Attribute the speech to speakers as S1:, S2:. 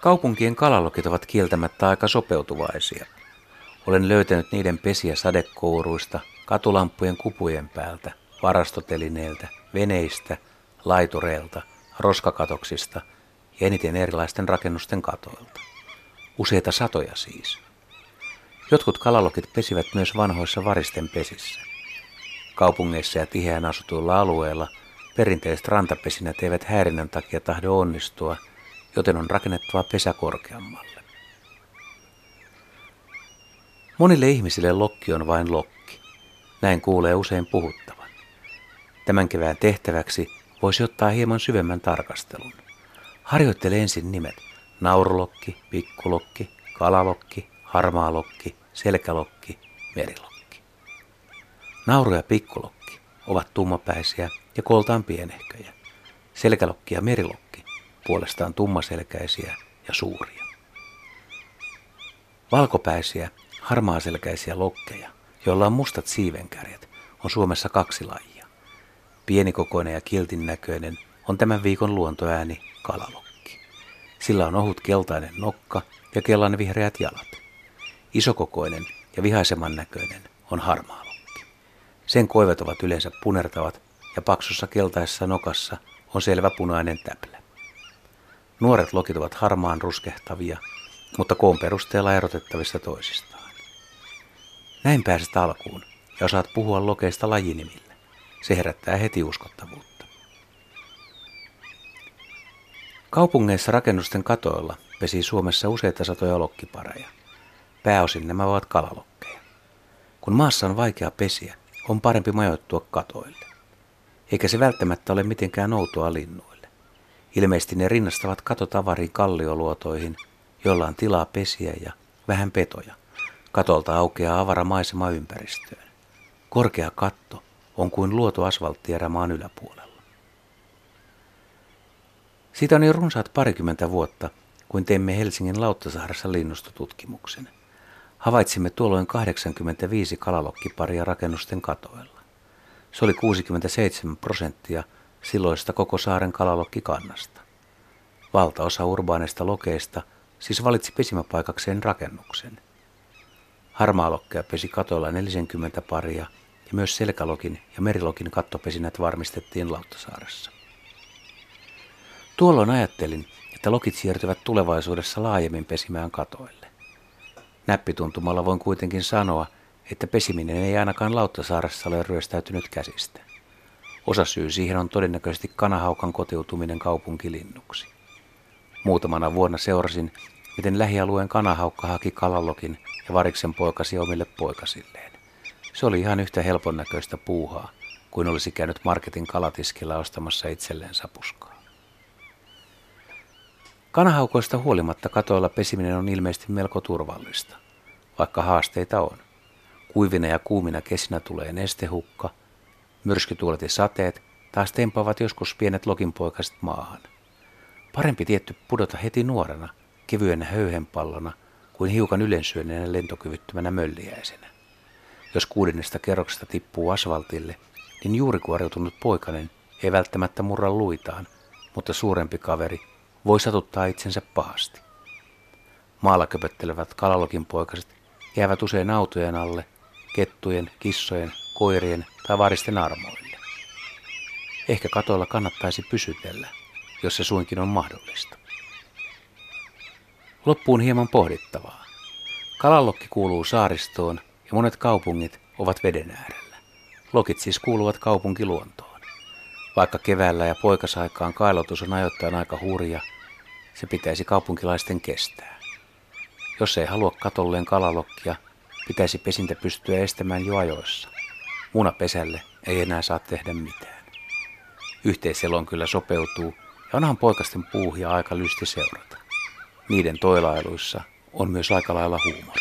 S1: Kaupunkien kalalokit ovat kieltämättä aika sopeutuvaisia. Olen löytänyt niiden pesiä sadekouruista, katulampujen kupujen päältä, varastotelineiltä, veneistä, laitureilta, roskakatoksista ja eniten erilaisten rakennusten katoilta. Useita satoja siis. Jotkut kalalokit pesivät myös vanhoissa varisten pesissä. Kaupungeissa ja tiheään asutuilla alueilla perinteiset rantapesinät eivät häirinnän takia tahdo onnistua, joten on rakennettava pesä korkeammalle. Monille ihmisille lokki on vain lokki. Näin kuulee usein puhuttavan. Tämän kevään tehtäväksi voisi ottaa hieman syvemmän tarkastelun. Harjoittele ensin nimet naurulokki, pikkulokki, kalalokki, harmaalokki, selkälokki, merilokki. Nauru ja pikkulokki ovat tummapäisiä ja kooltaan pienehköjä. Selkälokki ja merilokki puolestaan tummaselkäisiä ja suuria. Valkopäisiä, harmaaselkäisiä lokkeja, joilla on mustat siivenkärjet, on Suomessa kaksi lajia. Pienikokoinen ja kiltin näköinen on tämän viikon luontoääni kalalokki. Sillä on ohut keltainen nokka ja kellan vihreät jalat. Isokokoinen ja vihaiseman näköinen on harmaalokki. Sen koivet ovat yleensä punertavat ja paksussa keltaisessa nokassa on selvä punainen täplä. Nuoret lokit ovat harmaan ruskehtavia, mutta koon perusteella erotettavissa toisistaan. Näin pääset alkuun ja osaat puhua lokeista lajinimillä. Se herättää heti uskottavuutta. Kaupungeissa rakennusten katoilla pesi Suomessa useita satoja lokkipareja. Pääosin nämä ovat kalalokkeja. Kun maassa on vaikea pesiä, on parempi majoittua katoille. Eikä se välttämättä ole mitenkään outoa linnuille. Ilmeisesti ne rinnastavat katotavariin kallioluotoihin, joilla on tilaa pesiä ja vähän petoja. Katolta aukeaa avara maisema ympäristöön. Korkea katto on kuin luotu asfalttierä maan yläpuolella. Siitä on jo runsaat parikymmentä vuotta, kun teimme Helsingin Lauttasaaressa linnustotutkimuksen. Havaitsimme tuolloin 85 kalalokkiparia rakennusten katoilla. Se oli 67 prosenttia silloista koko saaren kalalokkikannasta. Valtaosa urbaaneista lokeista siis valitsi pesimäpaikakseen rakennuksen. Harmaalokkeja pesi katoilla 40 paria ja myös selkälokin ja merilokin kattopesinät varmistettiin Lauttasaaressa. Tuolloin ajattelin, että lokit siirtyvät tulevaisuudessa laajemmin pesimään katoille. Näppituntumalla voin kuitenkin sanoa, että pesiminen ei ainakaan Lauttasaaressa ole ryöstäytynyt käsistä. Osa syy siihen on todennäköisesti kanahaukan kotiutuminen kaupunkilinnuksi. Muutamana vuonna seurasin, miten lähialueen kanahaukka haki kalalokin ja variksen poikasi omille poikasilleen. Se oli ihan yhtä helpon näköistä puuhaa, kuin olisi käynyt marketin kalatiskilla ostamassa itselleen sapuskaa. Kanahaukoista huolimatta katoilla pesiminen on ilmeisesti melko turvallista, vaikka haasteita on. Kuivina ja kuumina kesinä tulee nestehukka, myrskytuulet ja sateet taas tempaavat joskus pienet lokinpoikaset maahan. Parempi tietty pudota heti nuorena, kevyenä höyhenpallona, kuin hiukan ylensyöneenä lentokyvyttömänä mölliäisenä. Jos kuudennesta kerroksesta tippuu asfaltille, niin juuri kuoriutunut poikanen ei välttämättä murra luitaan, mutta suurempi kaveri voi satuttaa itsensä pahasti. Maalla köpöttelevät kalalokin poikaset jäävät usein autojen alle, kettujen, kissojen, koirien tai varisten armoille. Ehkä katoilla kannattaisi pysytellä, jos se suinkin on mahdollista. Loppuun hieman pohdittavaa. Kalalokki kuuluu saaristoon ja monet kaupungit ovat veden äärellä. Lokit siis kuuluvat kaupunkiluontoon. Vaikka keväällä ja poikasaikaan kailotus on ajoittain aika hurja, se pitäisi kaupunkilaisten kestää. Jos ei halua katolleen kalalokkia, pitäisi pesintä pystyä estämään jo ajoissa. Munapesälle ei enää saa tehdä mitään. Yhteiselon kyllä sopeutuu ja onhan poikasten puuhia aika lysti seurata. Niiden toilailuissa on myös aika lailla huumoria.